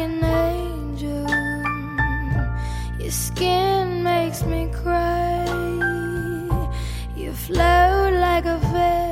an angel. Your skin makes me cry. You flow like a veil.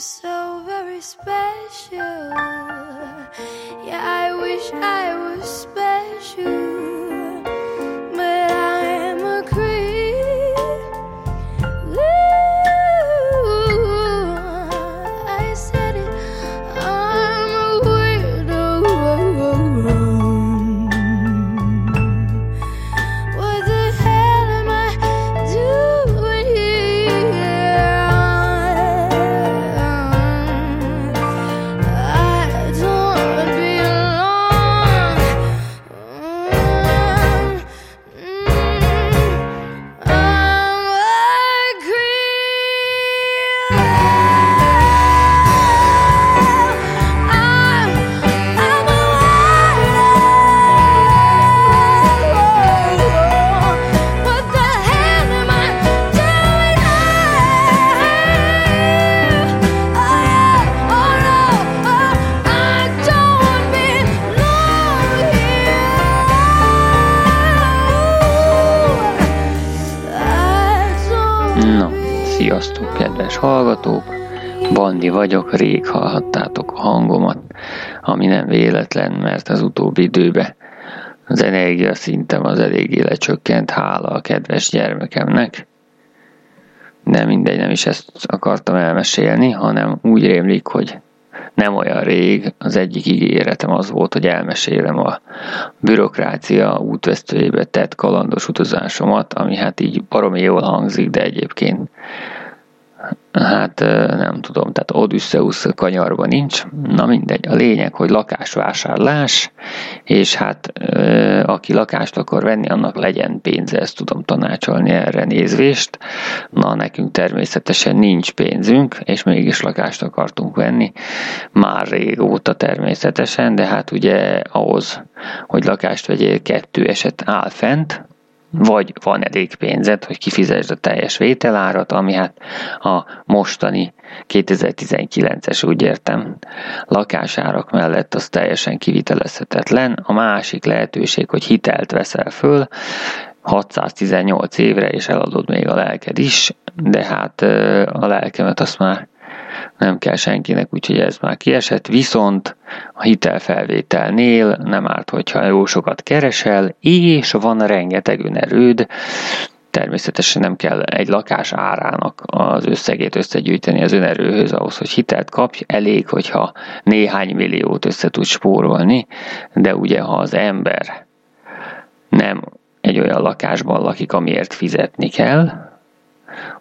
you're so very special. Yeah, I wish I was special. időbe. Az energia szintem az eléggé lecsökkent, hála a kedves gyermekemnek. De mindegy, nem is ezt akartam elmesélni, hanem úgy rémlik, hogy nem olyan rég az egyik ígéretem az volt, hogy elmesélem a bürokrácia útvesztőjébe tett kalandos utazásomat, ami hát így baromi jól hangzik, de egyébként Hát nem tudom, tehát Odysseus kanyarban nincs. Na mindegy, a lényeg, hogy lakásvásárlás, és hát aki lakást akar venni, annak legyen pénze, ezt tudom tanácsolni erre nézvést. Na, nekünk természetesen nincs pénzünk, és mégis lakást akartunk venni. Már régóta természetesen, de hát ugye ahhoz, hogy lakást vegyél, kettő eset áll fent, vagy van elég pénzed, hogy kifizesd a teljes vételárat, ami hát a mostani 2019-es, úgy értem, lakásárak mellett az teljesen kivitelezhetetlen. A másik lehetőség, hogy hitelt veszel föl, 618 évre, és eladod még a lelked is, de hát a lelkemet azt már nem kell senkinek, úgyhogy ez már kiesett, viszont a hitelfelvételnél nem árt, hogyha jó sokat keresel, és van rengeteg önerőd, természetesen nem kell egy lakás árának az összegét összegyűjteni az önerőhöz ahhoz, hogy hitelt kapj, elég, hogyha néhány milliót össze tud spórolni, de ugye ha az ember nem egy olyan lakásban lakik, amiért fizetni kell,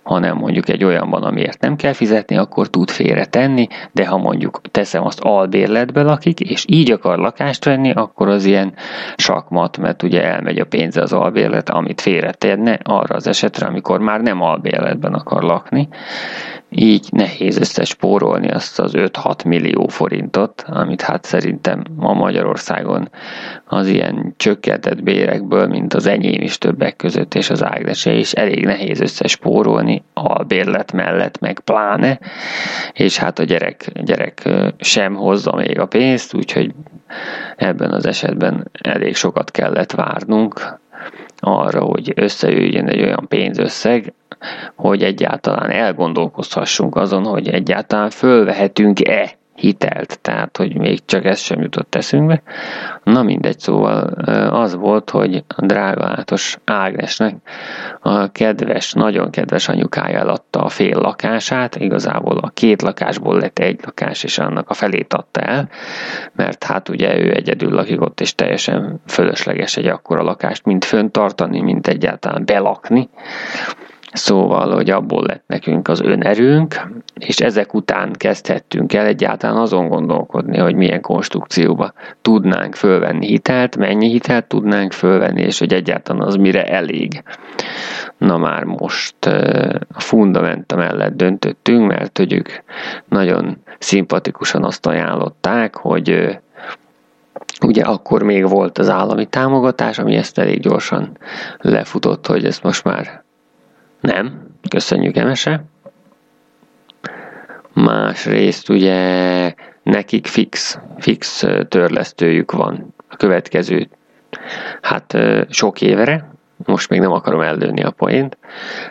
hanem mondjuk egy olyanban, amiért nem kell fizetni, akkor tud félretenni, de ha mondjuk teszem azt albérletbe lakik, és így akar lakást venni, akkor az ilyen sakmat, mert ugye elmegy a pénze az albérlet, amit félretenne arra az esetre, amikor már nem albérletben akar lakni, így nehéz összespórolni azt az 5-6 millió forintot, amit hát szerintem ma Magyarországon az ilyen csökkentett bérekből, mint az enyém is többek között, és az Ágnesé is elég nehéz összespórolni a bérlet mellett, meg pláne, és hát a gyerek, gyerek sem hozza még a pénzt, úgyhogy ebben az esetben elég sokat kellett várnunk arra, hogy összejöjjön egy olyan pénzösszeg, hogy egyáltalán elgondolkozhassunk azon, hogy egyáltalán fölvehetünk-e hitelt, tehát hogy még csak ez sem jutott eszünkbe. Na mindegy, szóval az volt, hogy a drága átos Ágnesnek a kedves, nagyon kedves anyukája eladta a fél lakását, igazából a két lakásból lett egy lakás, és annak a felét adta el, mert hát ugye ő egyedül lakik ott, és teljesen fölösleges egy akkora lakást, mint föntartani, mint egyáltalán belakni. Szóval, hogy abból lett nekünk az önerőnk, és ezek után kezdhettünk el egyáltalán azon gondolkodni, hogy milyen konstrukcióba tudnánk fölvenni hitelt, mennyi hitelt tudnánk fölvenni, és hogy egyáltalán az mire elég. Na már most a fundamenta mellett döntöttünk, mert hogy ők nagyon szimpatikusan azt ajánlották, hogy Ugye akkor még volt az állami támogatás, ami ezt elég gyorsan lefutott, hogy ezt most már nem, köszönjük Emese. Másrészt ugye nekik fix, fix törlesztőjük van a következő, hát sok évre, most még nem akarom eldőni a poént,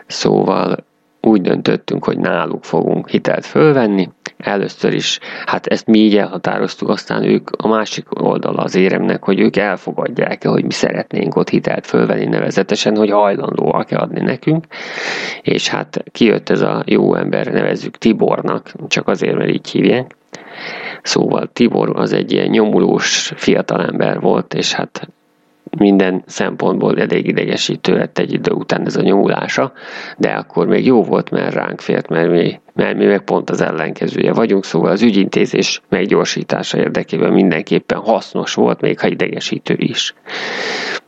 szóval úgy döntöttünk, hogy náluk fogunk hitelt fölvenni. Először is, hát ezt mi így elhatároztuk, aztán ők a másik oldala az éremnek, hogy ők elfogadják-e, hogy mi szeretnénk ott hitelt fölvenni nevezetesen, hogy hajlandóak-e adni nekünk. És hát kijött ez a jó ember, nevezzük Tibornak, csak azért, mert így hívják. Szóval Tibor az egy ilyen nyomulós fiatalember volt, és hát minden szempontból elég idegesítő lett egy idő után ez a nyomulása, de akkor még jó volt, mert ránk fért, mert mi, mert mi meg pont az ellenkezője vagyunk, szóval az ügyintézés meggyorsítása érdekében mindenképpen hasznos volt, még ha idegesítő is.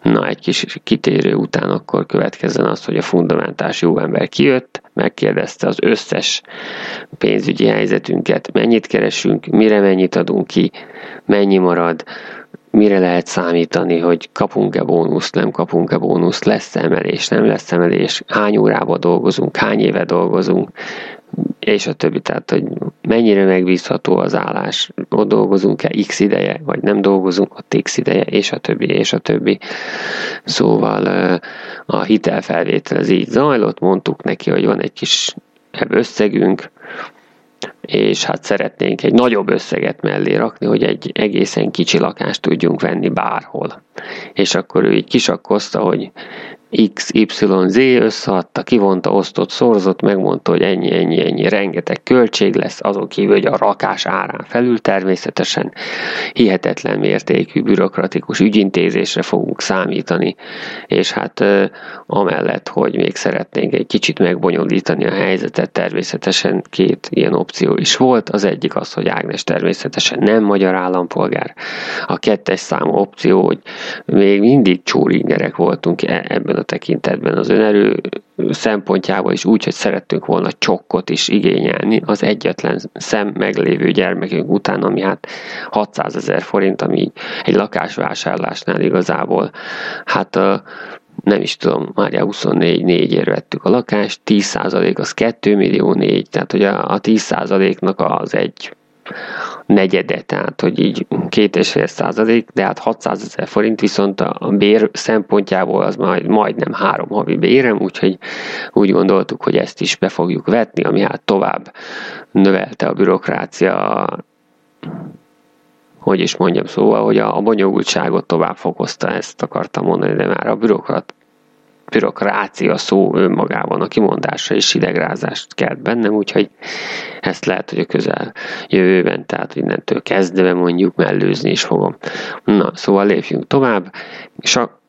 Na, egy kis kitérő után akkor következzen az, hogy a fundamentás jó ember kijött, megkérdezte az összes pénzügyi helyzetünket, mennyit keresünk, mire mennyit adunk ki, mennyi marad, mire lehet számítani, hogy kapunk-e bónuszt, nem kapunk-e bónuszt, lesz emelés, nem lesz emelés, hány órába dolgozunk, hány éve dolgozunk, és a többi, tehát hogy mennyire megbízható az állás, ott dolgozunk-e x ideje, vagy nem dolgozunk ott x ideje, és a többi, és a többi. Szóval a hitelfelvétel az így zajlott, mondtuk neki, hogy van egy kis összegünk, és hát szeretnénk egy nagyobb összeget mellé rakni, hogy egy egészen kicsi lakást tudjunk venni bárhol. És akkor ő így kisakkozta, hogy XYZ összeadta, kivonta, osztott, szorzott, megmondta, hogy ennyi, ennyi, ennyi, rengeteg költség lesz, azon kívül, hogy a rakás árán felül természetesen hihetetlen mértékű bürokratikus ügyintézésre fogunk számítani, és hát amellett, hogy még szeretnénk egy kicsit megbonyolítani a helyzetet, természetesen két ilyen opció is volt. Az egyik az, hogy Ágnes természetesen nem magyar állampolgár. A kettes számú opció, hogy még mindig csúringerek voltunk e- ebben a tekintetben az önerő szempontjából is úgy, hogy szerettünk volna csokkot is igényelni az egyetlen szem meglévő gyermekünk után, ami hát 600 ezer forint, ami egy lakásvásárlásnál igazából hát nem is tudom, már 24 4 vettük a lakást, 10% az 2 millió 4, tehát hogy a, a 10%-nak az egy negyede, tehát hogy így két és fél százalék, de hát 600 ezer forint viszont a bér szempontjából az majd, majdnem három havi bérem, úgyhogy úgy gondoltuk, hogy ezt is be fogjuk vetni, ami hát tovább növelte a bürokrácia hogy is mondjam, szóval, hogy a, a bonyolultságot tovább fokozta, ezt akartam mondani, de már a bürokrat, bürokrácia szó önmagában a kimondása és idegrázást kelt bennem, úgyhogy ezt lehet, hogy a közel jövőben, tehát innentől kezdve mondjuk mellőzni is fogom. Na, szóval lépjünk tovább, és a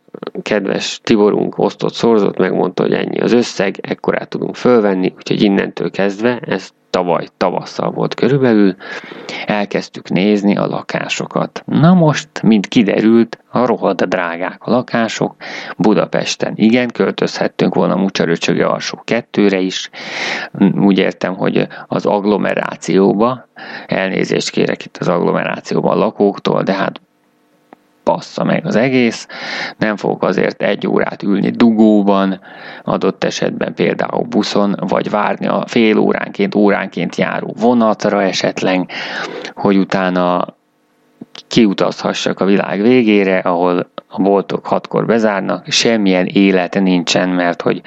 kedves Tiborunk osztott szorzott, megmondta, hogy ennyi az összeg, ekkorát tudunk fölvenni, úgyhogy innentől kezdve ezt tavaly tavasszal volt körülbelül, elkezdtük nézni a lakásokat. Na most, mint kiderült, a rohadt drágák a lakások. Budapesten igen, költözhettünk volna Mucsaröcsöge alsó kettőre is. Úgy értem, hogy az agglomerációba, elnézést kérek itt az agglomerációban a lakóktól, de hát passza meg az egész, nem fogok azért egy órát ülni dugóban, adott esetben például buszon, vagy várni a fél óránként, óránként járó vonatra esetleg, hogy utána kiutazhassak a világ végére, ahol a boltok hatkor bezárnak, semmilyen élet nincsen, mert hogy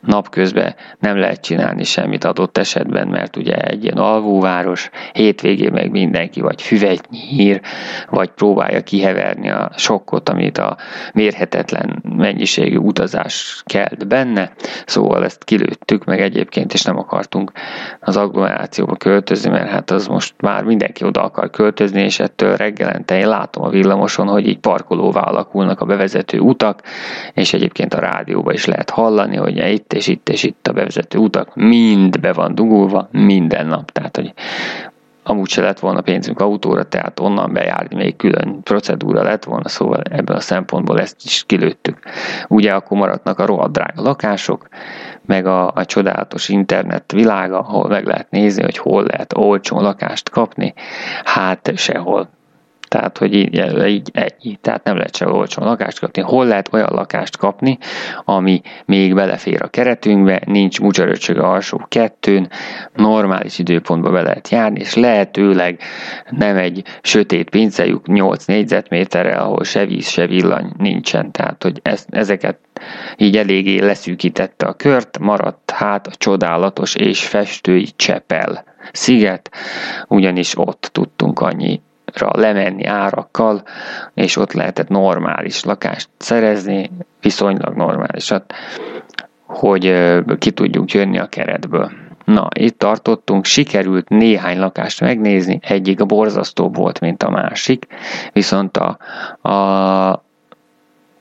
napközben nem lehet csinálni semmit adott esetben, mert ugye egy ilyen alvóváros, hétvégén meg mindenki vagy füvet nyír, vagy próbálja kiheverni a sokkot, amit a mérhetetlen mennyiségű utazás kelt benne, szóval ezt kilőttük meg egyébként, és nem akartunk az agglomerációba költözni, mert hát az most már mindenki oda akar költözni, és ettől reggelente én látom a villamoson, hogy így parkolóvá alakul alakulnak a bevezető utak, és egyébként a rádióban is lehet hallani, hogy itt és itt és itt a bevezető utak mind be van dugulva minden nap. Tehát, hogy amúgy se lett volna pénzünk autóra, tehát onnan bejárni még külön procedúra lett volna, szóval ebből a szempontból ezt is kilőttük. Ugye akkor maradnak a rohadt drága lakások, meg a, a csodálatos internet világa, ahol meg lehet nézni, hogy hol lehet olcsó lakást kapni, hát sehol tehát hogy így, így, így tehát nem lehet se olcsón lakást kapni. Hol lehet olyan lakást kapni, ami még belefér a keretünkbe, nincs mucsaröcsög a alsó kettőn, normális időpontba be lehet járni, és lehetőleg nem egy sötét pincejük 8 négyzetméterre, ahol se víz, se villany nincsen. Tehát, hogy ezt, ezeket így eléggé leszűkítette a kört, maradt hát a csodálatos és festői Csepel sziget, ugyanis ott tudtunk annyi lemenni árakkal, és ott lehetett normális lakást szerezni, viszonylag normálisat, hogy ki tudjunk jönni a keretből. Na, itt tartottunk, sikerült néhány lakást megnézni, egyik a borzasztóbb volt, mint a másik, viszont a, a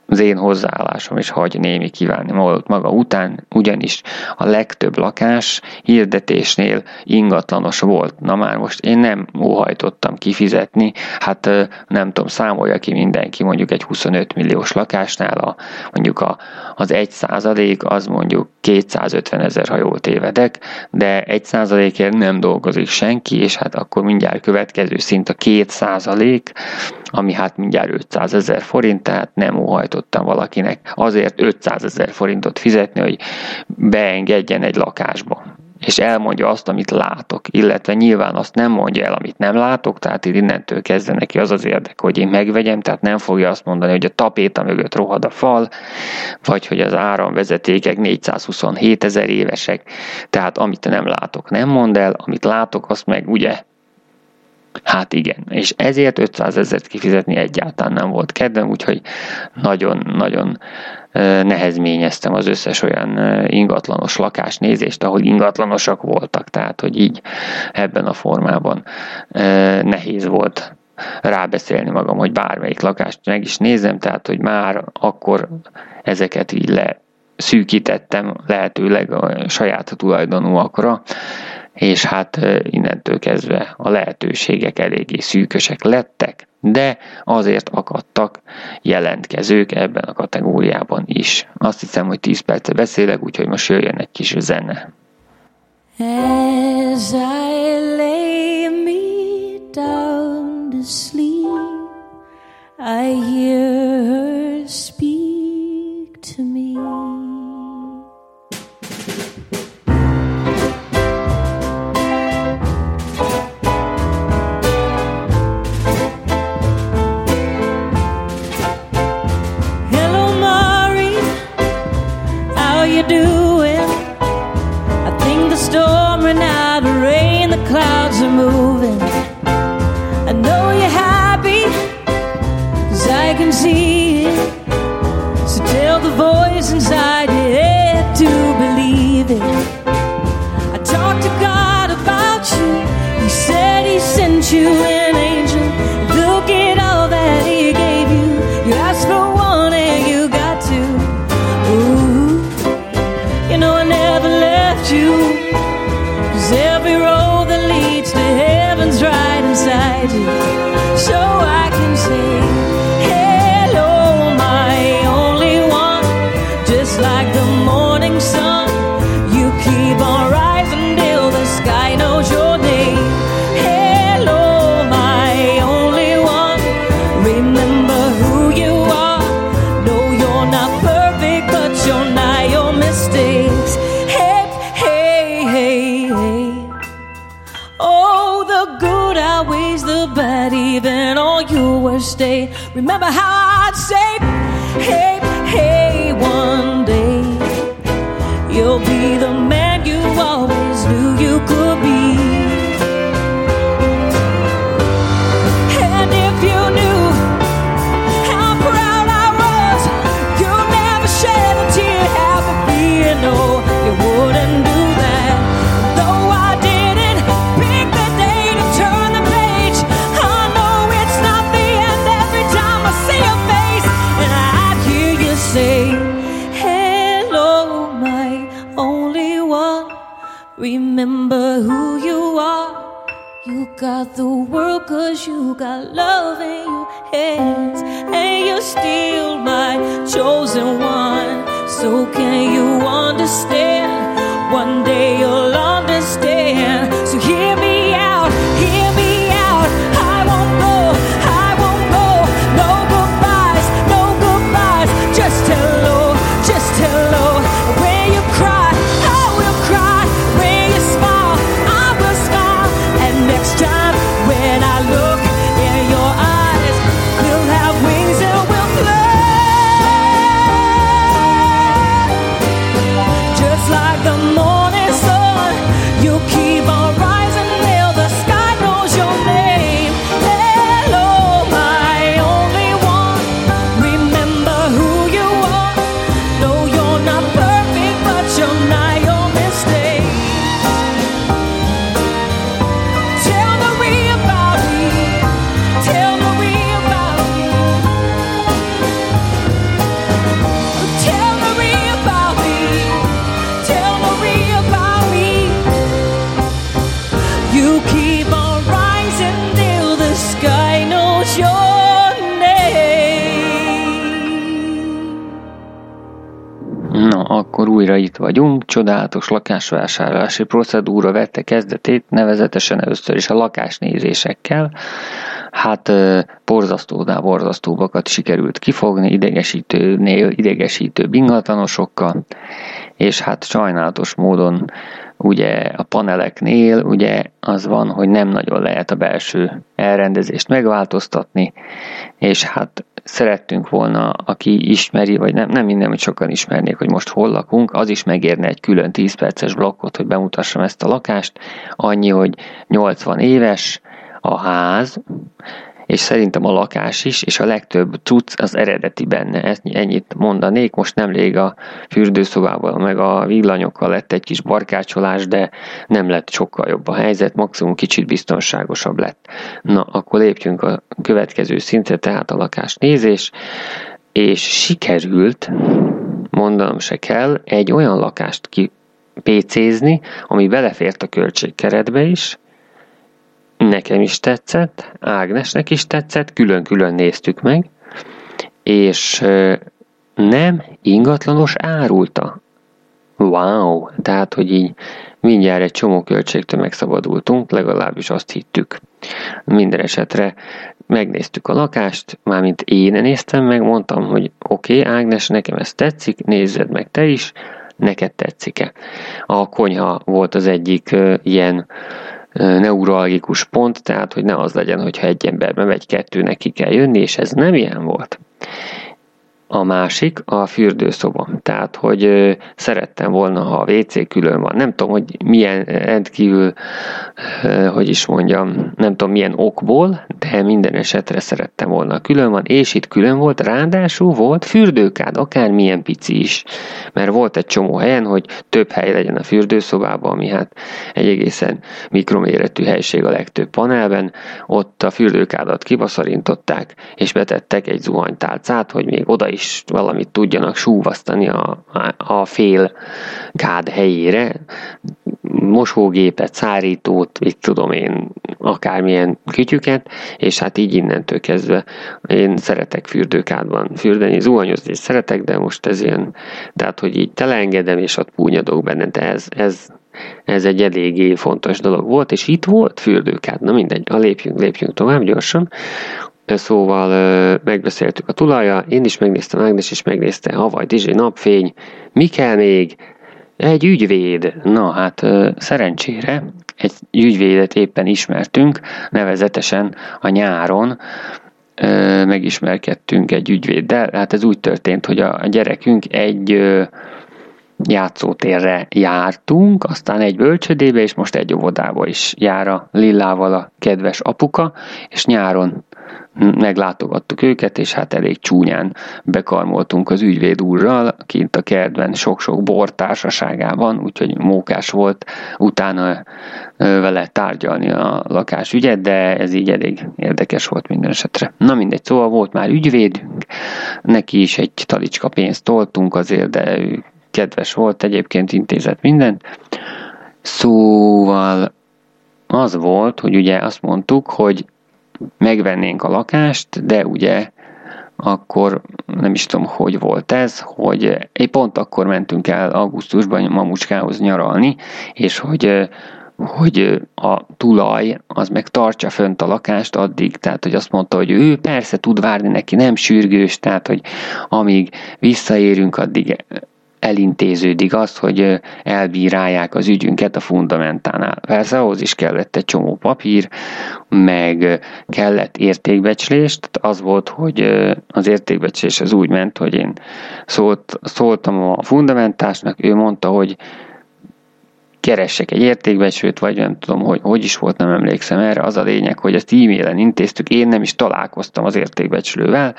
az én hozzáállásom is hagy némi kívánni maga után, ugyanis a legtöbb lakás hirdetésnél ingatlanos volt. Na már most én nem óhajtottam kifizetni, hát nem tudom, számolja ki mindenki mondjuk egy 25 milliós lakásnál, a, mondjuk a, az 1 százalék az mondjuk 250 ezer, ha jól tévedek, de 1 százalékért nem dolgozik senki, és hát akkor mindjárt következő szint a 2 százalék, ami hát mindjárt 500 ezer forint, tehát nem óhajtottam valakinek azért 500 ezer forintot fizetni, hogy beengedjen egy lakásba. És elmondja azt, amit látok, illetve nyilván azt nem mondja el, amit nem látok, tehát itt innentől kezdve neki az az érdek, hogy én megvegyem, tehát nem fogja azt mondani, hogy a tapéta mögött rohad a fal, vagy hogy az áramvezetékek 427 ezer évesek, tehát amit nem látok, nem mond el, amit látok, azt meg ugye Hát igen, és ezért 500 ezeret kifizetni egyáltalán nem volt kedvem, úgyhogy nagyon-nagyon nehezményeztem az összes olyan ingatlanos lakásnézést, ahol ingatlanosak voltak, tehát hogy így ebben a formában nehéz volt rábeszélni magam, hogy bármelyik lakást meg is nézem, tehát hogy már akkor ezeket így le szűkítettem lehetőleg a saját tulajdonúakra, és hát innentől kezdve a lehetőségek eléggé szűkösek lettek, de azért akadtak jelentkezők ebben a kategóriában is. Azt hiszem, hogy 10 perce beszélek, úgyhogy most jöjjön egy kis zene. As I lay me down to sleep, I hear her speak Remember how love csodálatos lakásvásárlási procedúra vette kezdetét, nevezetesen először is a lakásnézésekkel. Hát borzasztónál borzasztóbbakat sikerült kifogni, idegesítőnél idegesítő ingatlanosokkal, és hát sajnálatos módon ugye a paneleknél ugye az van, hogy nem nagyon lehet a belső elrendezést megváltoztatni, és hát szerettünk volna, aki ismeri, vagy nem, nem minden, hogy sokan ismernék, hogy most hol lakunk, az is megérne egy külön 10 perces blokkot, hogy bemutassam ezt a lakást. Annyi, hogy 80 éves, a ház, és szerintem a lakás is, és a legtöbb cucc az eredeti benne. Ezt ennyit mondanék. Most nemrég a fürdőszobával, meg a villanyokkal lett egy kis barkácsolás, de nem lett sokkal jobb a helyzet, maximum kicsit biztonságosabb lett. Na, akkor lépjünk a következő szintre, tehát a lakás nézés, és sikerült, mondanom se kell, egy olyan lakást ki PC-zni, ami belefért a költségkeretbe is, Nekem is tetszett, Ágnesnek is tetszett, külön-külön néztük meg, és nem ingatlanos árulta. Wow! Tehát, hogy így mindjárt egy csomó költségtől megszabadultunk, legalábbis azt hittük. Minden esetre megnéztük a lakást, mármint én néztem meg, mondtam, hogy oké, okay, Ágnes, nekem ez tetszik, nézzed meg te is, neked tetszik-e. A konyha volt az egyik ilyen neuralgikus pont, tehát hogy ne az legyen, hogyha egy emberbe megy, kettő neki kell jönni, és ez nem ilyen volt. A másik a fürdőszoba. Tehát, hogy szerettem volna, ha a WC külön van. Nem tudom, hogy milyen rendkívül, hogy is mondjam, nem tudom milyen okból, de minden esetre szerettem volna külön van, és itt külön volt, ráadásul volt fürdőkád, akármilyen pici is. Mert volt egy csomó helyen, hogy több hely legyen a fürdőszobában, ami hát egy egészen mikroméretű helység a legtöbb panelben. Ott a fürdőkádat kibaszarintották, és betettek egy zuhanytálcát, hogy még oda is is valamit tudjanak súvasztani a, a fél kád helyére, mosógépet, szárítót, mit tudom én, akármilyen kütyüket, és hát így innentől kezdve én szeretek fürdőkádban fürdeni, zuhanyozni is szeretek, de most ez ilyen, tehát hogy így teleengedem, és ott púnyadok benne, de ez, ez, ez egy eléggé fontos dolog volt, és itt volt fürdőkád, na mindegy, a lépjünk, lépjünk tovább gyorsan, Szóval megbeszéltük a tulaja, én is megnéztem, Ágnes is megnézte, havaj, dizsi, napfény, mi kell még? Egy ügyvéd. Na hát szerencsére egy ügyvédet éppen ismertünk, nevezetesen a nyáron megismerkedtünk egy ügyvéddel. Hát ez úgy történt, hogy a gyerekünk egy játszótérre jártunk, aztán egy bölcsödébe, és most egy óvodába is jár a Lillával a kedves apuka, és nyáron meglátogattuk őket, és hát elég csúnyán bekarmoltunk az ügyvéd úrral, kint a kertben sok-sok bor társaságában, úgyhogy mókás volt utána vele tárgyalni a lakásügyet, de ez így elég érdekes volt minden esetre. Na mindegy, szóval volt már ügyvédünk, neki is egy talicska pénzt toltunk azért, de ő kedves volt, egyébként intézett mindent. Szóval az volt, hogy ugye azt mondtuk, hogy megvennénk a lakást, de ugye akkor nem is tudom, hogy volt ez, hogy épp pont akkor mentünk el augusztusban mamucskához nyaralni, és hogy hogy a tulaj az meg tartsa fönt a lakást addig, tehát hogy azt mondta, hogy ő persze tud várni neki, nem sürgős, tehát hogy amíg visszaérünk, addig elintéződik az, hogy elbírálják az ügyünket a fundamentánál. Persze ahhoz is kellett egy csomó papír, meg kellett értékbecslés, tehát az volt, hogy az értékbecslés az úgy ment, hogy én szólt, szóltam a fundamentásnak, ő mondta, hogy keressek egy értékbecsőt, vagy nem tudom, hogy hogy is volt, nem emlékszem erre. Az a lényeg, hogy ezt e-mailen intéztük, én nem is találkoztam az értékbecsülővel,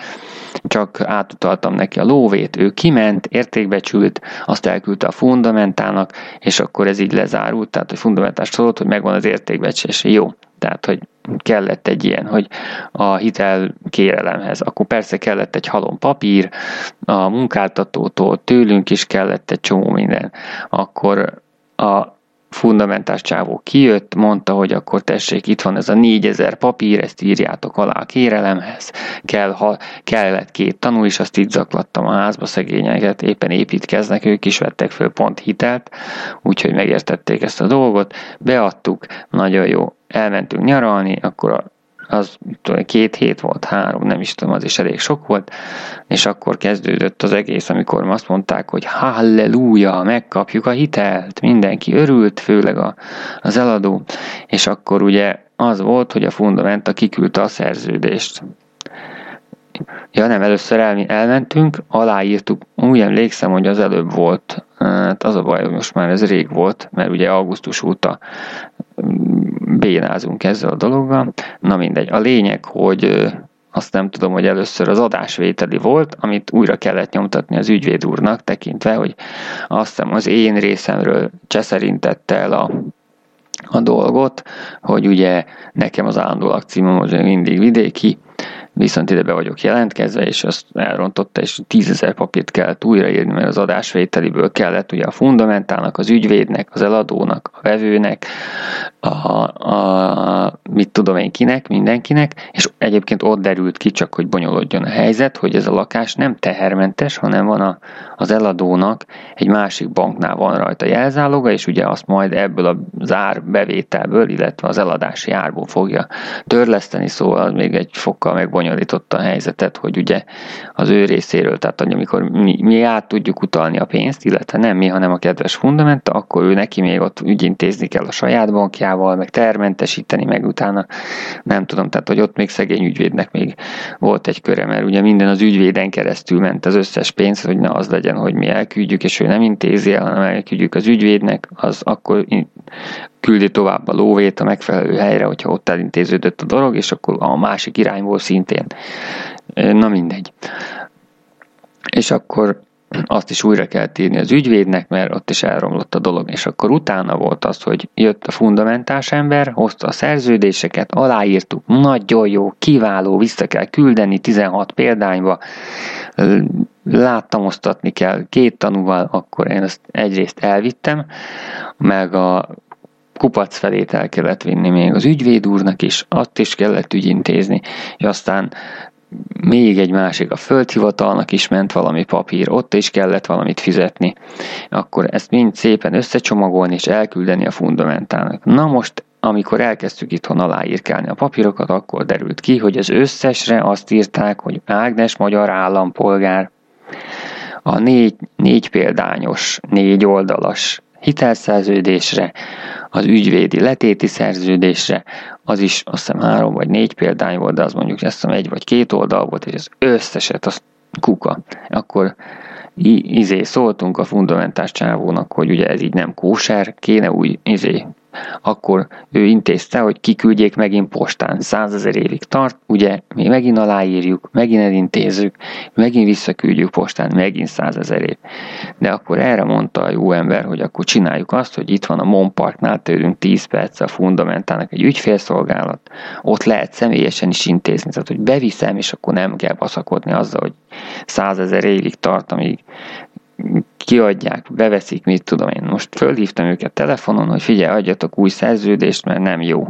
csak átutaltam neki a lóvét, ő kiment, értékbecsült, azt elküldte a fundamentának, és akkor ez így lezárult, tehát hogy fundamentás szólt, hogy megvan az értékbecsés. Jó, tehát, hogy kellett egy ilyen, hogy a hitel kérelemhez, akkor persze kellett egy halom papír, a munkáltatótól, tőlünk is kellett egy csomó minden. Akkor a fundamentás csávó kijött, mondta, hogy akkor tessék, itt van ez a 4000 papír, ezt írjátok alá a kérelemhez, kell, ha kellett két tanú is, azt itt zaklattam a házba szegényeket, éppen építkeznek, ők is vettek föl pont hitelt, úgyhogy megértették ezt a dolgot, beadtuk, nagyon jó, elmentünk nyaralni, akkor a az tudom, két hét volt, három, nem is tudom, az is elég sok volt, és akkor kezdődött az egész, amikor azt mondták, hogy halleluja, megkapjuk a hitelt, mindenki örült, főleg a, az eladó, és akkor ugye az volt, hogy a Fundamenta kiküldte a szerződést. Ja nem, először el, elmentünk, aláírtuk, úgy emlékszem, hogy az előbb volt, hát az a baj, hogy most már ez rég volt, mert ugye augusztus óta mm, bénázunk ezzel a dologgal. Na mindegy, a lényeg, hogy azt nem tudom, hogy először az adásvételi volt, amit újra kellett nyomtatni az ügyvéd úrnak, tekintve, hogy azt hiszem az én részemről cseszerintette el a a dolgot, hogy ugye nekem az állandó lakcímom az mindig vidéki, viszont ide be vagyok jelentkezve, és azt elrontotta, és tízezer papírt kellett újraírni, mert az adásvételiből kellett ugye a fundamentálnak, az ügyvédnek, az eladónak, a vevőnek, a, a, mit tudom én kinek, mindenkinek, és egyébként ott derült ki csak, hogy bonyolodjon a helyzet, hogy ez a lakás nem tehermentes, hanem van a, az eladónak egy másik banknál van rajta jelzáloga, és ugye azt majd ebből az ár bevételből, illetve az eladási árból fogja törleszteni, szóval még egy fokkal megbonyolította a helyzetet, hogy ugye az ő részéről, tehát amikor mi, mi át tudjuk utalni a pénzt, illetve nem mi, hanem a kedves fundamenta, akkor ő neki még ott ügyintézni kell a saját bankjával, meg termentesíteni, meg utána nem tudom, tehát hogy ott még szegény ügyvédnek még volt egy köre, mert ugye minden az ügyvéden keresztül ment az összes pénz, hogy ne az legyen, hogy mi elküldjük, és ő nem intézi el, hanem elküldjük az ügyvédnek, az akkor küldi tovább a lóvét a megfelelő helyre, hogyha ott elintéződött a dolog, és akkor a másik irányból szintén. Na mindegy. És akkor azt is újra kell írni az ügyvédnek, mert ott is elromlott a dolog. És akkor utána volt az, hogy jött a fundamentás ember, hozta a szerződéseket, aláírtuk, nagyon jó, kiváló, vissza kell küldeni 16 példányba, láttamoztatni kell két tanúval, akkor én ezt egyrészt elvittem, meg a kupac felét el kellett vinni még az ügyvéd úrnak is, azt is kellett ügyintézni, és aztán még egy másik, a földhivatalnak is ment valami papír, ott is kellett valamit fizetni, akkor ezt mind szépen összecsomagolni és elküldeni a fundamentának. Na most amikor elkezdtük itthon aláírkálni a papírokat, akkor derült ki, hogy az összesre azt írták, hogy Ágnes magyar állampolgár. A négy, négy példányos, négy oldalas hitelszerződésre, az ügyvédi letéti szerződésre, az is azt hiszem három vagy négy példány volt, de az mondjuk azt hiszem egy vagy két oldal volt, és az összeset, az kuka. Akkor izé szóltunk a fundamentás csávónak, hogy ugye ez így nem kóser, kéne úgy izé akkor ő intézte, hogy kiküldjék megint postán. Százezer évig tart, ugye mi megint aláírjuk, megint elintézzük, megint visszaküldjük postán, megint százezer év. De akkor erre mondta a jó ember, hogy akkor csináljuk azt, hogy itt van a Mon Parknál tőlünk 10 perc a fundamentának egy ügyfélszolgálat, ott lehet személyesen is intézni, tehát hogy beviszem, és akkor nem kell baszakodni azzal, hogy százezer évig tart, amíg kiadják, beveszik, mit tudom én. Most fölhívtam őket telefonon, hogy figyelj, adjatok új szerződést, mert nem jó.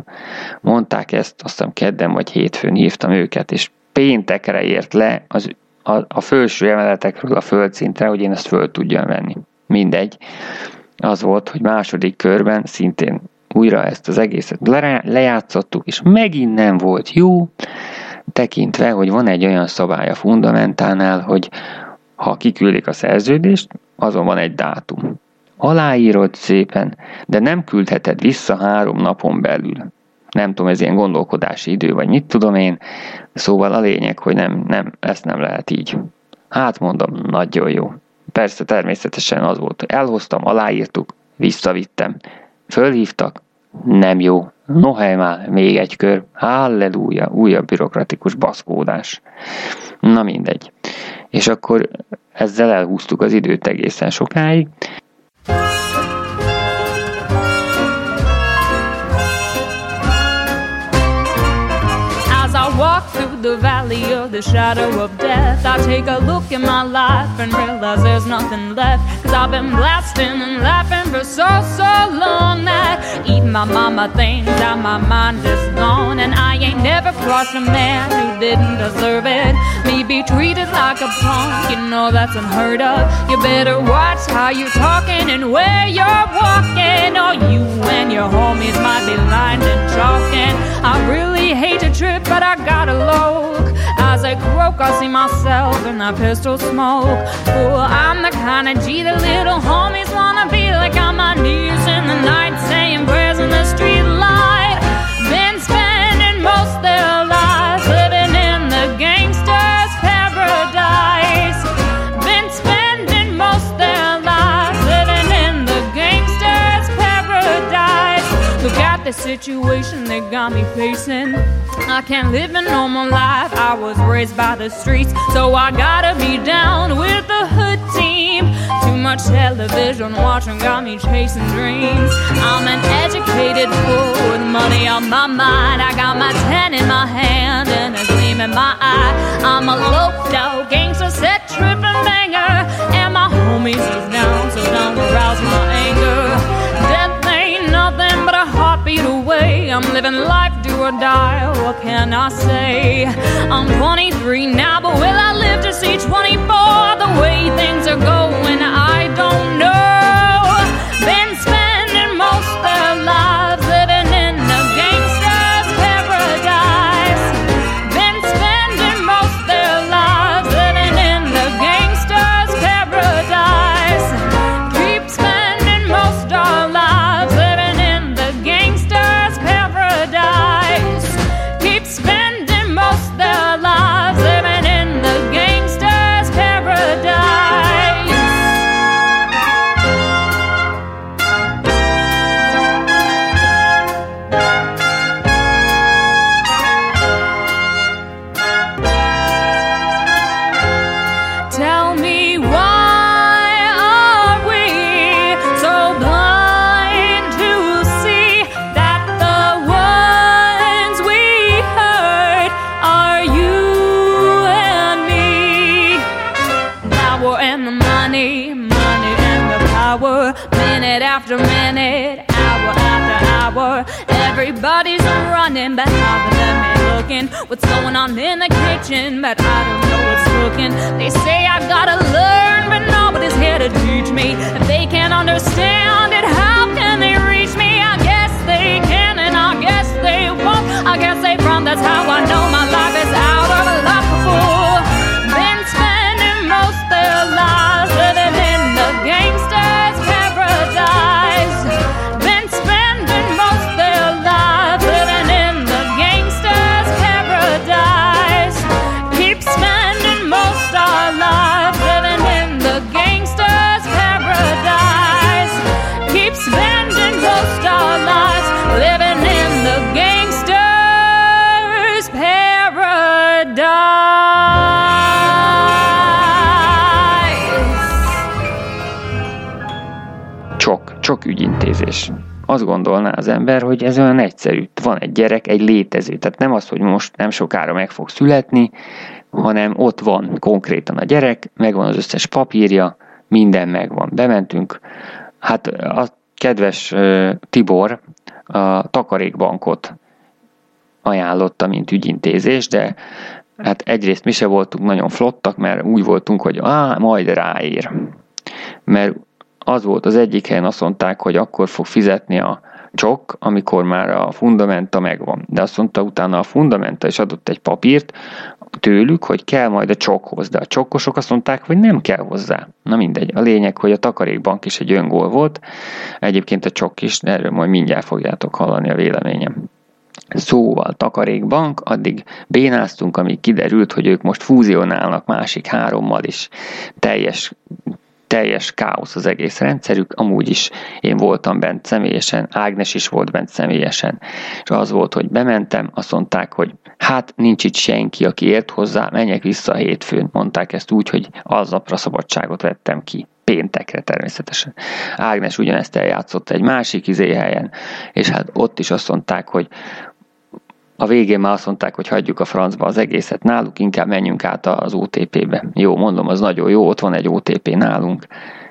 Mondták ezt, azt hiszem kedden vagy hétfőn hívtam őket, és péntekre ért le az, a, a felső emeletekről a földszintre, hogy én ezt föl tudjam venni. Mindegy. Az volt, hogy második körben szintén újra ezt az egészet le, lejátszottuk, és megint nem volt jó, tekintve, hogy van egy olyan szabály a fundamentánál, hogy ha kiküldik a szerződést, azon van egy dátum. Aláírod szépen, de nem küldheted vissza három napon belül. Nem tudom, ez ilyen gondolkodási idő, vagy mit tudom én. Szóval a lényeg, hogy nem, nem, ezt nem lehet így. Hát mondom, nagyon jó. Persze természetesen az volt, elhoztam, aláírtuk, visszavittem. Fölhívtak, nem jó. Nohely már, még egy kör. Halleluja, újabb bürokratikus baszkódás. Na mindegy. És akkor ezzel elhúztuk az időt egészen sokáig, the valley of the shadow of death. I take a look in my life and realize there's nothing left. Cause I've been blasting and laughing for so, so long that even my mama thinks that my mind is gone. And I ain't never crossed a man who didn't deserve it. Me be treated like a punk, you know that's unheard of. You better watch how you're talking and where you're walking. Or you and your homies might be lined and chalking. I really hate to trip, but I gotta low I croak, I see myself in that pistol smoke. Oh, I'm the kind of G that little homies wanna be like on my knees in the night, saying prayers in the street light. Been spending most situation they got me facing. I can't live a normal life. I was raised by the streets, so I gotta be down with the hood team. Too much television watching got me chasing dreams. I'm an educated fool with money on my mind. I got my ten in my hand and a gleam in my eye. I'm a low down gangster, set tripping living life do or die. What can I say? I'm 23 now, but will I live to see 24? The way things are going, I don't know. Me? What's going on in the kitchen? But I don't know what's cooking. They say I've gotta learn, but nobody's here to teach me. If they can't understand it, how ügyintézés. Azt gondolná az ember, hogy ez olyan egyszerű. Van egy gyerek, egy létező. Tehát nem az, hogy most nem sokára meg fog születni, hanem ott van konkrétan a gyerek, megvan az összes papírja, minden megvan. Bementünk, hát a kedves Tibor a takarékbankot ajánlotta, mint ügyintézés, de hát egyrészt mi se voltunk nagyon flottak, mert úgy voltunk, hogy á, majd ráér. Mert az volt az egyik helyen, azt mondták, hogy akkor fog fizetni a csok, amikor már a fundamenta megvan. De azt mondta, utána a fundamenta is adott egy papírt tőlük, hogy kell majd a csokhoz, de a csokkosok azt mondták, hogy nem kell hozzá. Na mindegy, a lényeg, hogy a takarékbank is egy öngól volt, egyébként a csok is, de erről majd mindjárt fogjátok hallani a véleményem. Szóval takarékbank, addig bénáztunk, amíg kiderült, hogy ők most fúzionálnak másik hárommal is. Teljes teljes káosz az egész rendszerük, amúgy is én voltam bent személyesen, Ágnes is volt bent személyesen, és az volt, hogy bementem, azt mondták, hogy hát nincs itt senki, aki ért hozzá, menjek vissza a hétfőn, mondták ezt úgy, hogy aznapra szabadságot vettem ki. Péntekre természetesen. Ágnes ugyanezt eljátszott egy másik izéhelyen, és hát ott is azt mondták, hogy a végén már azt mondták, hogy hagyjuk a francba az egészet náluk, inkább menjünk át az OTP-be. Jó, mondom, az nagyon jó, ott van egy OTP nálunk,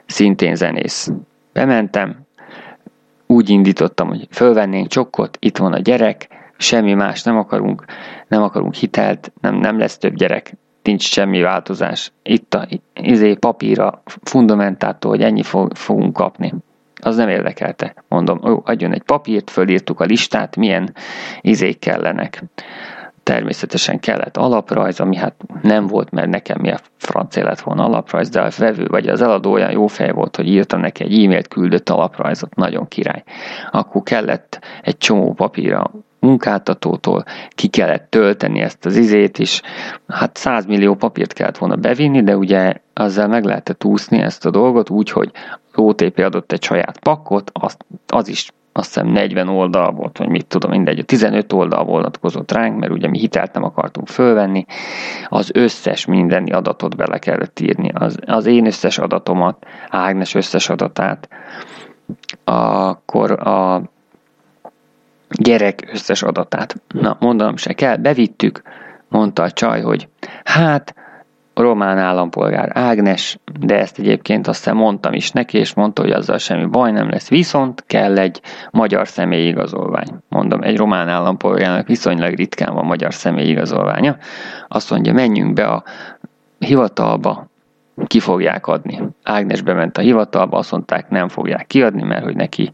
szintén zenész. Bementem, úgy indítottam, hogy fölvennénk csokkot, itt van a gyerek, semmi más nem akarunk, nem akarunk hitelt, nem, nem lesz több gyerek, nincs semmi változás. Itt a izé papíra fundamentától, hogy ennyi fog, fogunk kapni az nem érdekelte. Mondom, ó, adjon egy papírt, fölírtuk a listát, milyen izék kellenek. Természetesen kellett alaprajz, ami hát nem volt, mert nekem mi a francia lett volna alaprajz, de a vevő vagy az eladó olyan jó fej volt, hogy írtam neki egy e-mailt, küldött alaprajzot, nagyon király. Akkor kellett egy csomó papíra munkáltatótól, ki kellett tölteni ezt az izét is. Hát 100 millió papírt kellett volna bevinni, de ugye azzal meg lehetett úszni ezt a dolgot úgy, hogy OTP adott egy saját pakkot, az, az is azt hiszem 40 oldal volt, vagy mit tudom, mindegy, 15 oldal vonatkozott ránk, mert ugye mi hitelt nem akartunk fölvenni, az összes mindeni adatot bele kellett írni, az, az én összes adatomat, Ágnes összes adatát, akkor a gyerek összes adatát. Na, mondanom se kell, bevittük, mondta a csaj, hogy hát román állampolgár Ágnes, de ezt egyébként azt hiszem mondtam is neki, és mondta, hogy azzal semmi baj nem lesz, viszont kell egy magyar személyigazolvány. Mondom, egy román állampolgárnak viszonylag ritkán van magyar személyigazolványa. Azt mondja, menjünk be a hivatalba, ki fogják adni. Ágnes bement a hivatalba, azt mondták, nem fogják kiadni, mert hogy neki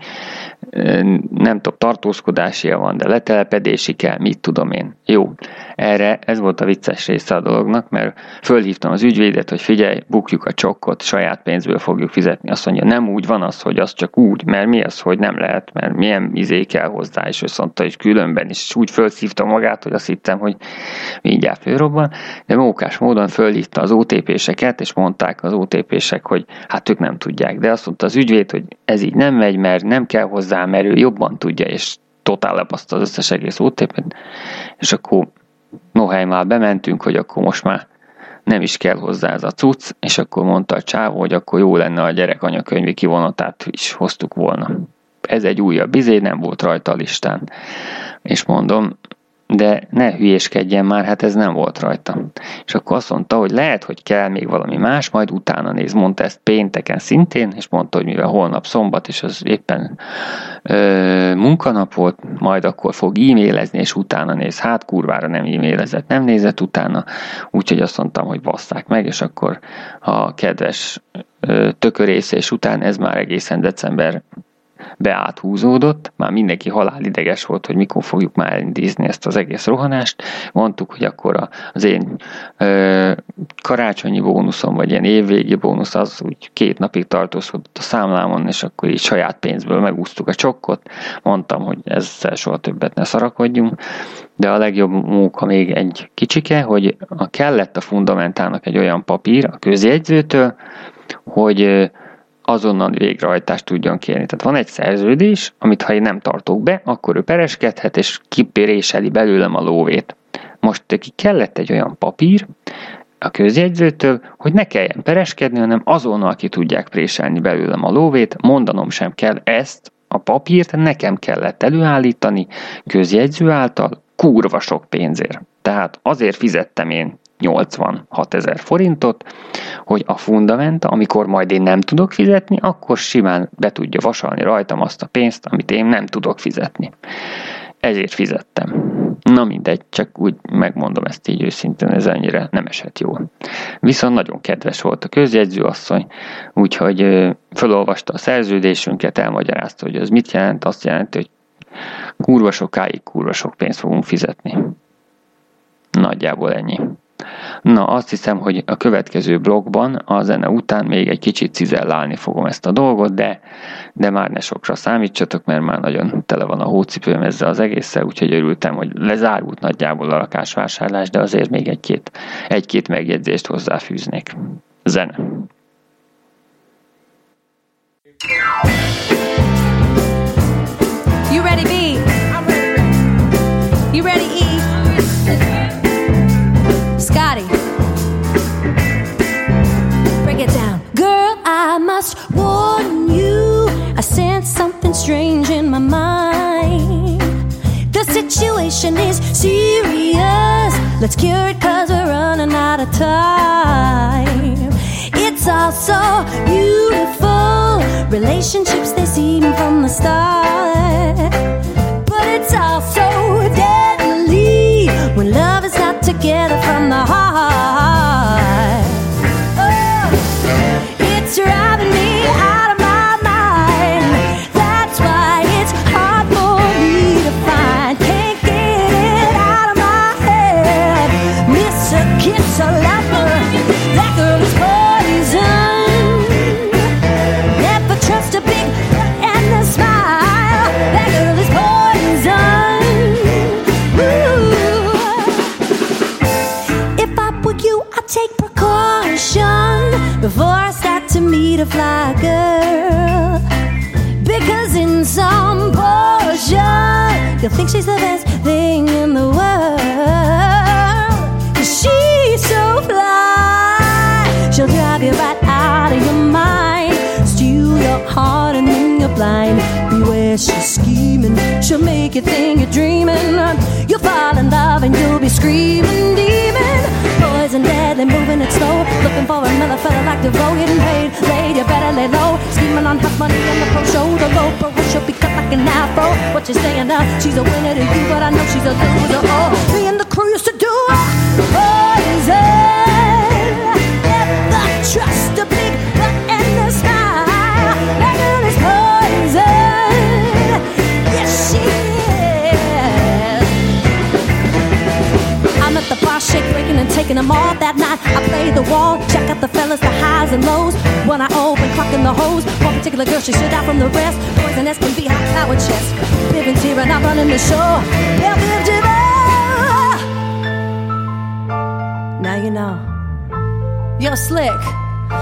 nem tudom, tartózkodásia van, de letelepedési kell, mit tudom én. Jó, erre ez volt a vicces része a dolognak, mert fölhívtam az ügyvédet, hogy figyelj, bukjuk a csokkot, saját pénzből fogjuk fizetni. Azt mondja, nem úgy van az, hogy az csak úgy, mert mi az, hogy nem lehet, mert milyen izé kell hozzá, és azt mondta, hogy különben is úgy fölszívta magát, hogy azt hittem, hogy mindjárt fölrobban, de mókás módon fölhívta az OTP-seket, és mondták az OTP-sek, hogy hát ők nem tudják. De azt mondta az ügyvéd, hogy ez így nem megy, mert nem kell hozzá, mert ő jobban tudja, és totál lepaszta az összes egész OTP-t, és akkor már bementünk, hogy akkor most már nem is kell hozzá ez a cucc, és akkor mondta a csávó, hogy akkor jó lenne a gyerek anyakönyvi kivonatát is hoztuk volna. Ez egy újabb bizé, nem volt rajta a listán. És mondom, de ne hülyéskedjen már, hát ez nem volt rajta. És akkor azt mondta, hogy lehet, hogy kell még valami más, majd utána néz. Mondta ezt pénteken szintén, és mondta, hogy mivel holnap szombat, és az éppen ö, munkanap volt, majd akkor fog e-mailezni, és utána néz. Hát kurvára nem e-mailezett, nem nézett utána, úgyhogy azt mondtam, hogy basszák meg, és akkor a kedves tökörészés után ez már egészen december beáthúzódott, már mindenki halálideges volt, hogy mikor fogjuk már elindízni ezt az egész rohanást. Mondtuk, hogy akkor az én ö, karácsonyi bónuszom, vagy ilyen évvégi bónusz, az úgy két napig tartózkodott a számlámon, és akkor így saját pénzből megúsztuk a csokkot. Mondtam, hogy ezzel soha többet ne szarakodjunk. De a legjobb munka még egy kicsike, hogy a kellett a fundamentának egy olyan papír a közjegyzőtől, hogy azonnal végrehajtást tudjon kérni. Tehát van egy szerződés, amit ha én nem tartok be, akkor ő pereskedhet, és kipéréseli belőlem a lóvét. Most neki kellett egy olyan papír a közjegyzőtől, hogy ne kelljen pereskedni, hanem azonnal ki tudják préselni belőlem a lóvét, mondanom sem kell ezt, a papírt nekem kellett előállítani közjegyző által kurva sok pénzért. Tehát azért fizettem én 86 ezer forintot, hogy a fundamenta, amikor majd én nem tudok fizetni, akkor simán be tudja vasalni rajtam azt a pénzt, amit én nem tudok fizetni. Ezért fizettem. Na mindegy, csak úgy megmondom ezt így őszintén, ez ennyire nem esett jól. Viszont nagyon kedves volt a közjegyzőasszony, úgyhogy felolvasta a szerződésünket, elmagyarázta, hogy ez mit jelent, azt jelenti, hogy kurva sokáig kurva sok pénzt fogunk fizetni. Nagyjából ennyi. Na, azt hiszem, hogy a következő blogban, a zene után még egy kicsit cizellálni fogom ezt a dolgot, de, de már ne sokra számítsatok, mert már nagyon tele van a hócipőm ezzel az egésszel, úgyhogy örültem, hogy lezárult nagyjából a lakásvásárlás, de azért még egy-két, egy-két megjegyzést hozzáfűznék. Zene. You make you think you're dreaming. You'll fall in love and you'll be screaming, demon. Poison deadly, moving it slow, looking for another fella like road, getting paid, laid, you better lay low. Scheming on hot money and the pro show, the low pro she'll be cut like an afro. What you saying now? She's a winner to you, but I know she's a loser. Oh, me and the crew used to do poison. And taking them all that night. I play the wall, check out the fellas, the highs and lows. When I open, clocking the hose. One particular girl, she stood out from the rest. Poisonous can be hot power chest. Here and I'm running the show. They'll give Now you know. You're slick.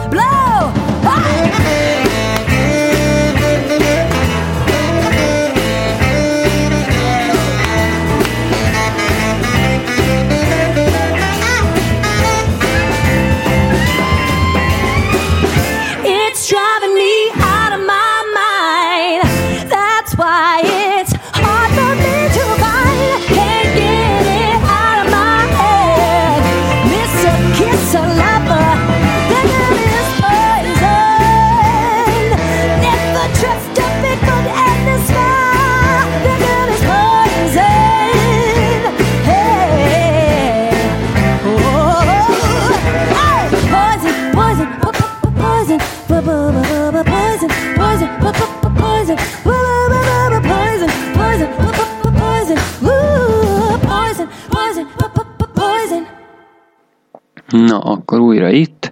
Blow! It's Na, akkor újra itt.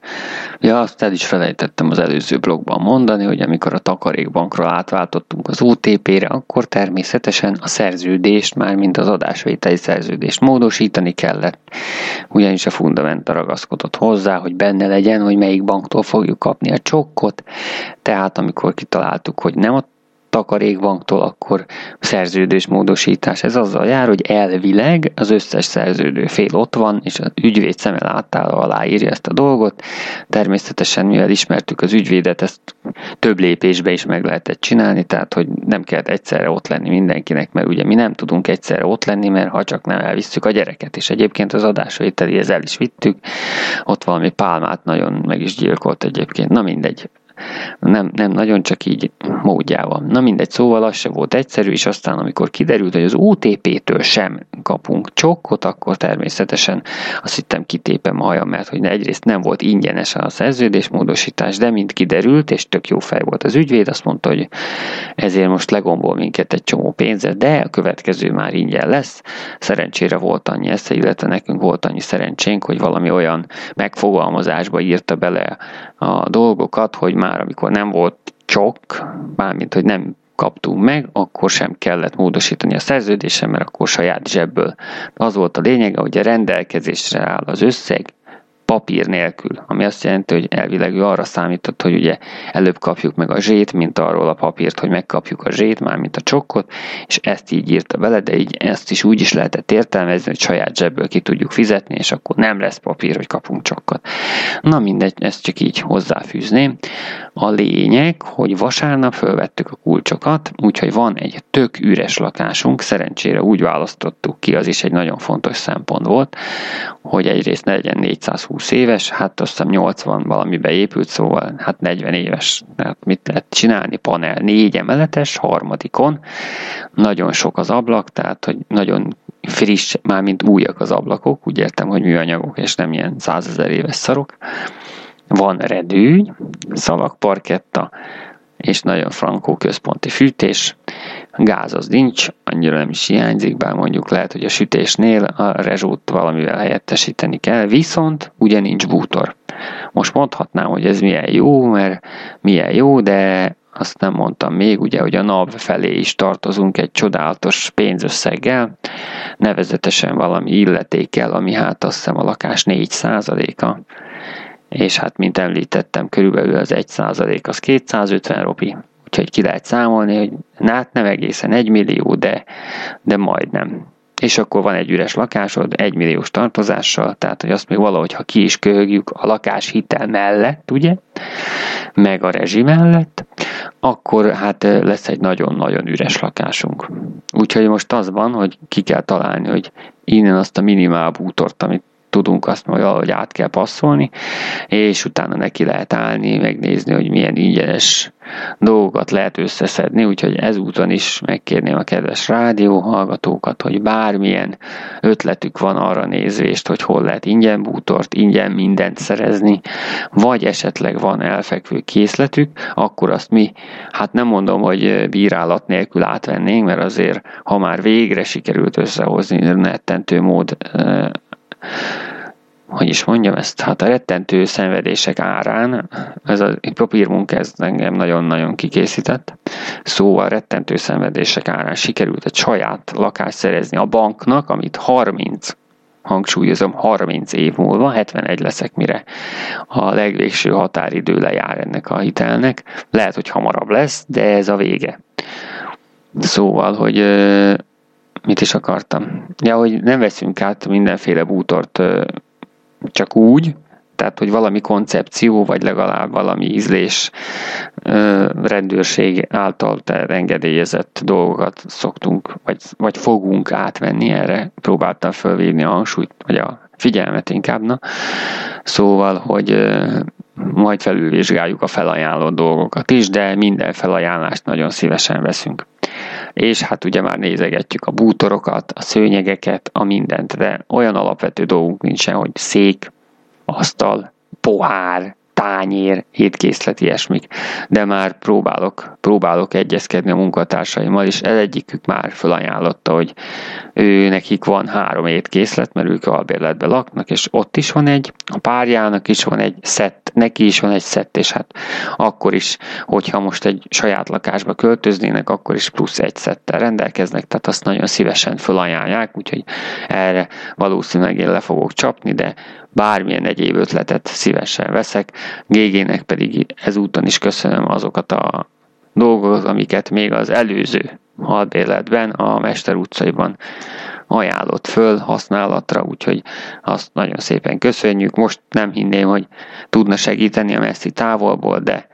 Ja, azt el is felejtettem az előző blogban mondani, hogy amikor a takarékbankról átváltottunk az OTP-re, akkor természetesen a szerződést, már mint az adásvételi szerződést módosítani kellett. Ugyanis a Fundamenta ragaszkodott hozzá, hogy benne legyen, hogy melyik banktól fogjuk kapni a csokkot. Tehát amikor kitaláltuk, hogy nem a takarékbanktól, akkor szerződés módosítás. Ez azzal jár, hogy elvileg az összes szerződő fél ott van, és az ügyvéd szeme láttára aláírja ezt a dolgot. Természetesen, mivel ismertük az ügyvédet, ezt több lépésbe is meg lehetett csinálni, tehát hogy nem kellett egyszerre ott lenni mindenkinek, mert ugye mi nem tudunk egyszerre ott lenni, mert ha csak nem elvisszük a gyereket, és egyébként az adásvételihez el is vittük, ott valami pálmát nagyon meg is gyilkolt egyébként, na mindegy, nem, nem nagyon csak így módjával. Na mindegy, szóval az se volt egyszerű, és aztán amikor kiderült, hogy az OTP-től sem kapunk csokkot, akkor természetesen azt hittem kitépem a hajam, mert hogy egyrészt nem volt ingyenes a szerződésmódosítás, de mint kiderült, és tök jó fej volt az ügyvéd, azt mondta, hogy ezért most legombol minket egy csomó pénzet, de a következő már ingyen lesz. Szerencsére volt annyi esze, illetve nekünk volt annyi szerencsénk, hogy valami olyan megfogalmazásba írta bele a dolgokat, hogy már amikor nem volt csok, mármint, hogy nem kaptunk meg, akkor sem kellett módosítani a szerződésen, mert akkor saját zsebből. Az volt a lényege, hogy a rendelkezésre áll az összeg, papír nélkül, ami azt jelenti, hogy elvileg ő arra számított, hogy ugye előbb kapjuk meg a zsét, mint arról a papírt, hogy megkapjuk a zsét, már mint a csokkot, és ezt így írta bele, de így ezt is úgy is lehetett értelmezni, hogy saját zsebből ki tudjuk fizetni, és akkor nem lesz papír, hogy kapunk csokkot. Na mindegy, ezt csak így hozzáfűzném. A lényeg, hogy vasárnap fölvettük a kulcsokat, úgyhogy van egy tök üres lakásunk, szerencsére úgy választottuk ki, az is egy nagyon fontos szempont volt, hogy egyrészt ne legyen 420 éves, hát azt hiszem 80 valamibe épült, szóval hát 40 éves. Tehát mit lehet csinálni? Panel négy emeletes, harmadikon. Nagyon sok az ablak, tehát hogy nagyon friss, már mint újak az ablakok, úgy értem, hogy műanyagok, és nem ilyen százezer éves szarok. Van redőny, szalagparketta, és nagyon frankó központi fűtés. Gáz az nincs, annyira nem is hiányzik, bár mondjuk lehet, hogy a sütésnél a rezsót valamivel helyettesíteni kell, viszont ugye nincs bútor. Most mondhatnám, hogy ez milyen jó, mert milyen jó, de azt nem mondtam még, ugye, hogy a NAV felé is tartozunk egy csodálatos pénzösszeggel, nevezetesen valami illetékkel, ami hát azt hiszem a lakás 4%-a, és hát mint említettem, körülbelül az 1% az 250 ropi, úgyhogy ki lehet számolni, hogy hát nem egészen egy millió, de, de majdnem és akkor van egy üres lakásod, egy milliós tartozással, tehát hogy azt még valahogy, ha ki is köhögjük a lakás hitel mellett, ugye, meg a rezsi mellett, akkor hát lesz egy nagyon-nagyon üres lakásunk. Úgyhogy most az van, hogy ki kell találni, hogy innen azt a minimál bútort, amit tudunk azt majd valahogy át kell passzolni, és utána neki lehet állni, megnézni, hogy milyen ingyenes dolgokat lehet összeszedni, úgyhogy ezúton is megkérném a kedves rádió hallgatókat, hogy bármilyen ötletük van arra nézvést, hogy hol lehet ingyen bútort, ingyen mindent szerezni, vagy esetleg van elfekvő készletük, akkor azt mi, hát nem mondom, hogy bírálat nélkül átvennénk, mert azért, ha már végre sikerült összehozni nettentő mód hogy is mondjam ezt, hát a rettentő szenvedések árán, ez a papírmunka ez engem nagyon-nagyon kikészített, szóval rettentő szenvedések árán sikerült egy saját lakást szerezni a banknak, amit 30 hangsúlyozom, 30 év múlva, 71 leszek, mire a legvégső határidő lejár ennek a hitelnek. Lehet, hogy hamarabb lesz, de ez a vége. Szóval, hogy mit is akartam? Ja, hogy nem veszünk át mindenféle bútort csak úgy, tehát hogy valami koncepció, vagy legalább valami ízlés rendőrség által engedélyezett dolgokat szoktunk, vagy, vagy fogunk átvenni erre. Próbáltam fölvédni a hangsúlyt, vagy a figyelmet inkább. Na. Szóval, hogy majd felülvizsgáljuk a felajánlott dolgokat is, de minden felajánlást nagyon szívesen veszünk. És hát ugye már nézegetjük a bútorokat, a szőnyegeket, a mindent, de olyan alapvető dolgunk nincsen, hogy szék, asztal, pohár, tányér, hétkészlet, ilyesmik. De már próbálok, próbálok egyezkedni a munkatársaimmal, és ez egyikük már felajánlotta, hogy ő nekik van három étkészlet, mert ők albérletben laknak, és ott is van egy, a párjának is van egy szett, neki is van egy szett, és hát akkor is, hogyha most egy saját lakásba költöznének, akkor is plusz egy szettel rendelkeznek, tehát azt nagyon szívesen felajánlják, úgyhogy erre valószínűleg én le fogok csapni, de bármilyen egyéb ötletet szívesen veszek. GG-nek pedig ezúton is köszönöm azokat a dolgokat, amiket még az előző albérletben, a Mester utcaiban ajánlott föl használatra, úgyhogy azt nagyon szépen köszönjük. Most nem hinném, hogy tudna segíteni a messzi távolból, de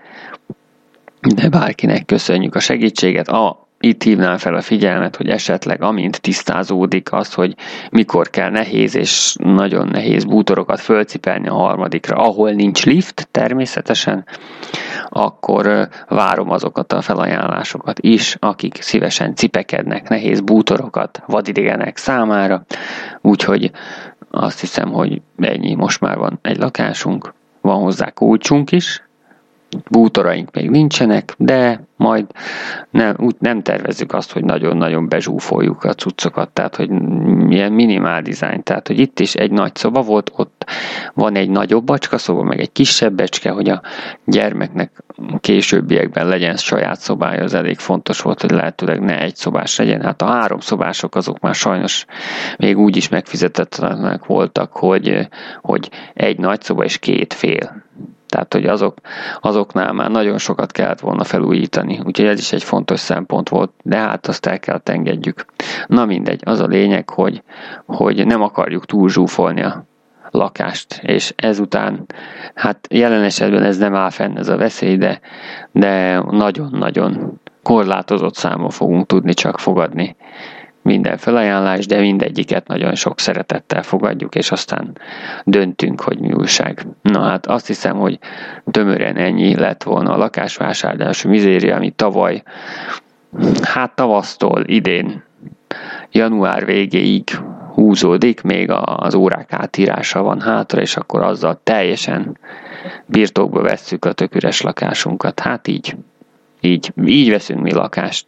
de bárkinek köszönjük a segítséget. A itt hívnám fel a figyelmet, hogy esetleg amint tisztázódik az, hogy mikor kell nehéz és nagyon nehéz bútorokat fölcipelni a harmadikra, ahol nincs lift természetesen, akkor várom azokat a felajánlásokat is, akik szívesen cipekednek nehéz bútorokat vadidegenek számára, úgyhogy azt hiszem, hogy ennyi, most már van egy lakásunk, van hozzá kulcsunk is, bútoraink még nincsenek, de majd nem, úgy nem tervezzük azt, hogy nagyon-nagyon bezsúfoljuk a cuccokat, tehát hogy milyen minimál dizájn, tehát hogy itt is egy nagy szoba volt, ott van egy nagyobb bacska szoba, meg egy kisebb becske, hogy a gyermeknek későbbiekben legyen saját szobája, az elég fontos volt, hogy lehetőleg ne egy szobás legyen. Hát a három szobások azok már sajnos még úgy is megfizetetlenek voltak, hogy, hogy egy nagy szoba és két fél tehát, hogy azok, azoknál már nagyon sokat kellett volna felújítani. Úgyhogy ez is egy fontos szempont volt, de hát azt el kell engedjük. Na mindegy, az a lényeg, hogy, hogy nem akarjuk túl zsúfolni a lakást, és ezután, hát jelen esetben ez nem áll fenn ez a veszély, de, de nagyon-nagyon korlátozott számon fogunk tudni csak fogadni minden felajánlás, de mindegyiket nagyon sok szeretettel fogadjuk, és aztán döntünk, hogy mi újság. Na hát azt hiszem, hogy tömören ennyi lett volna a lakásvásárlás mizéria, ami tavaly, hát tavasztól idén január végéig húzódik, még az órák átírása van hátra, és akkor azzal teljesen birtokba vesszük a töküres lakásunkat. Hát így, így, így veszünk mi lakást.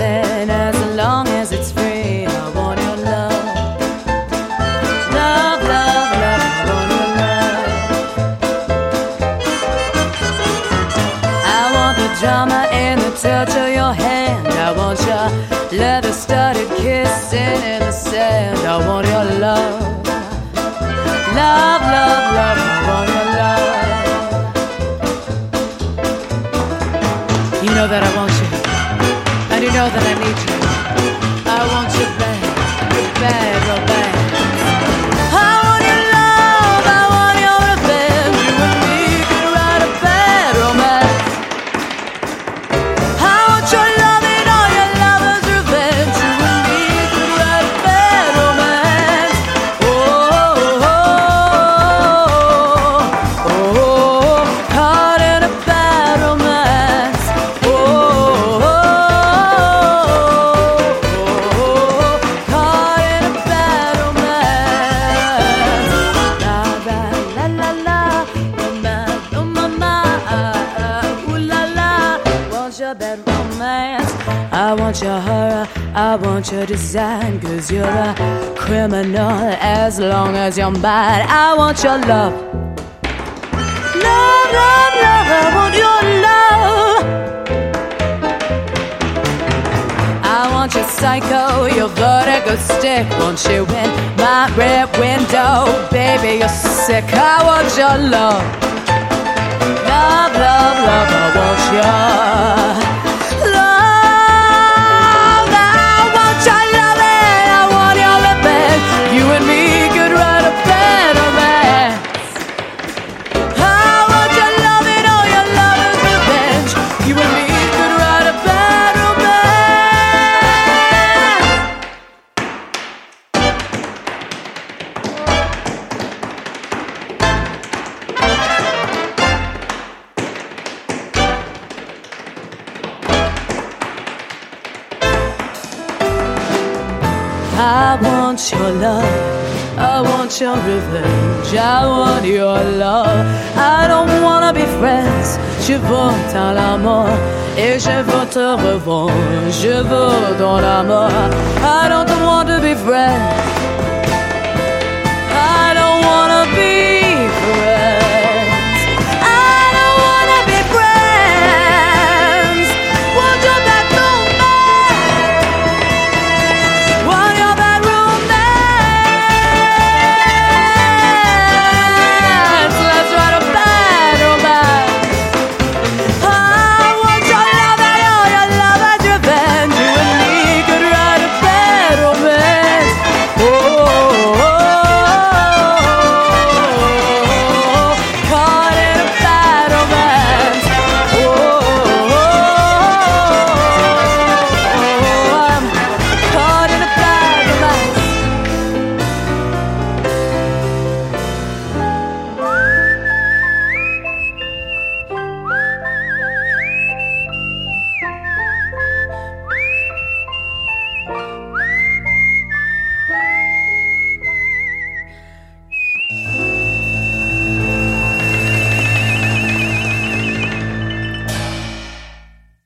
the. I want your love. Love, love, love. I want your love. You know that I want you. And you know that I need you. I want you bad, bad, real design, cause you're a criminal as long as you're mine. I want your love. Love, love, love, I want your love. I want your psycho, your vertigo stick. Want you in my rear window, baby, you're sick. I want your love. Love, love, love, I want your want your love. I want your revenge. I want your love. I don't wanna be friends. Je veux ton amour et je veux te revoir. Je veux ton amour. I don't want to be friends.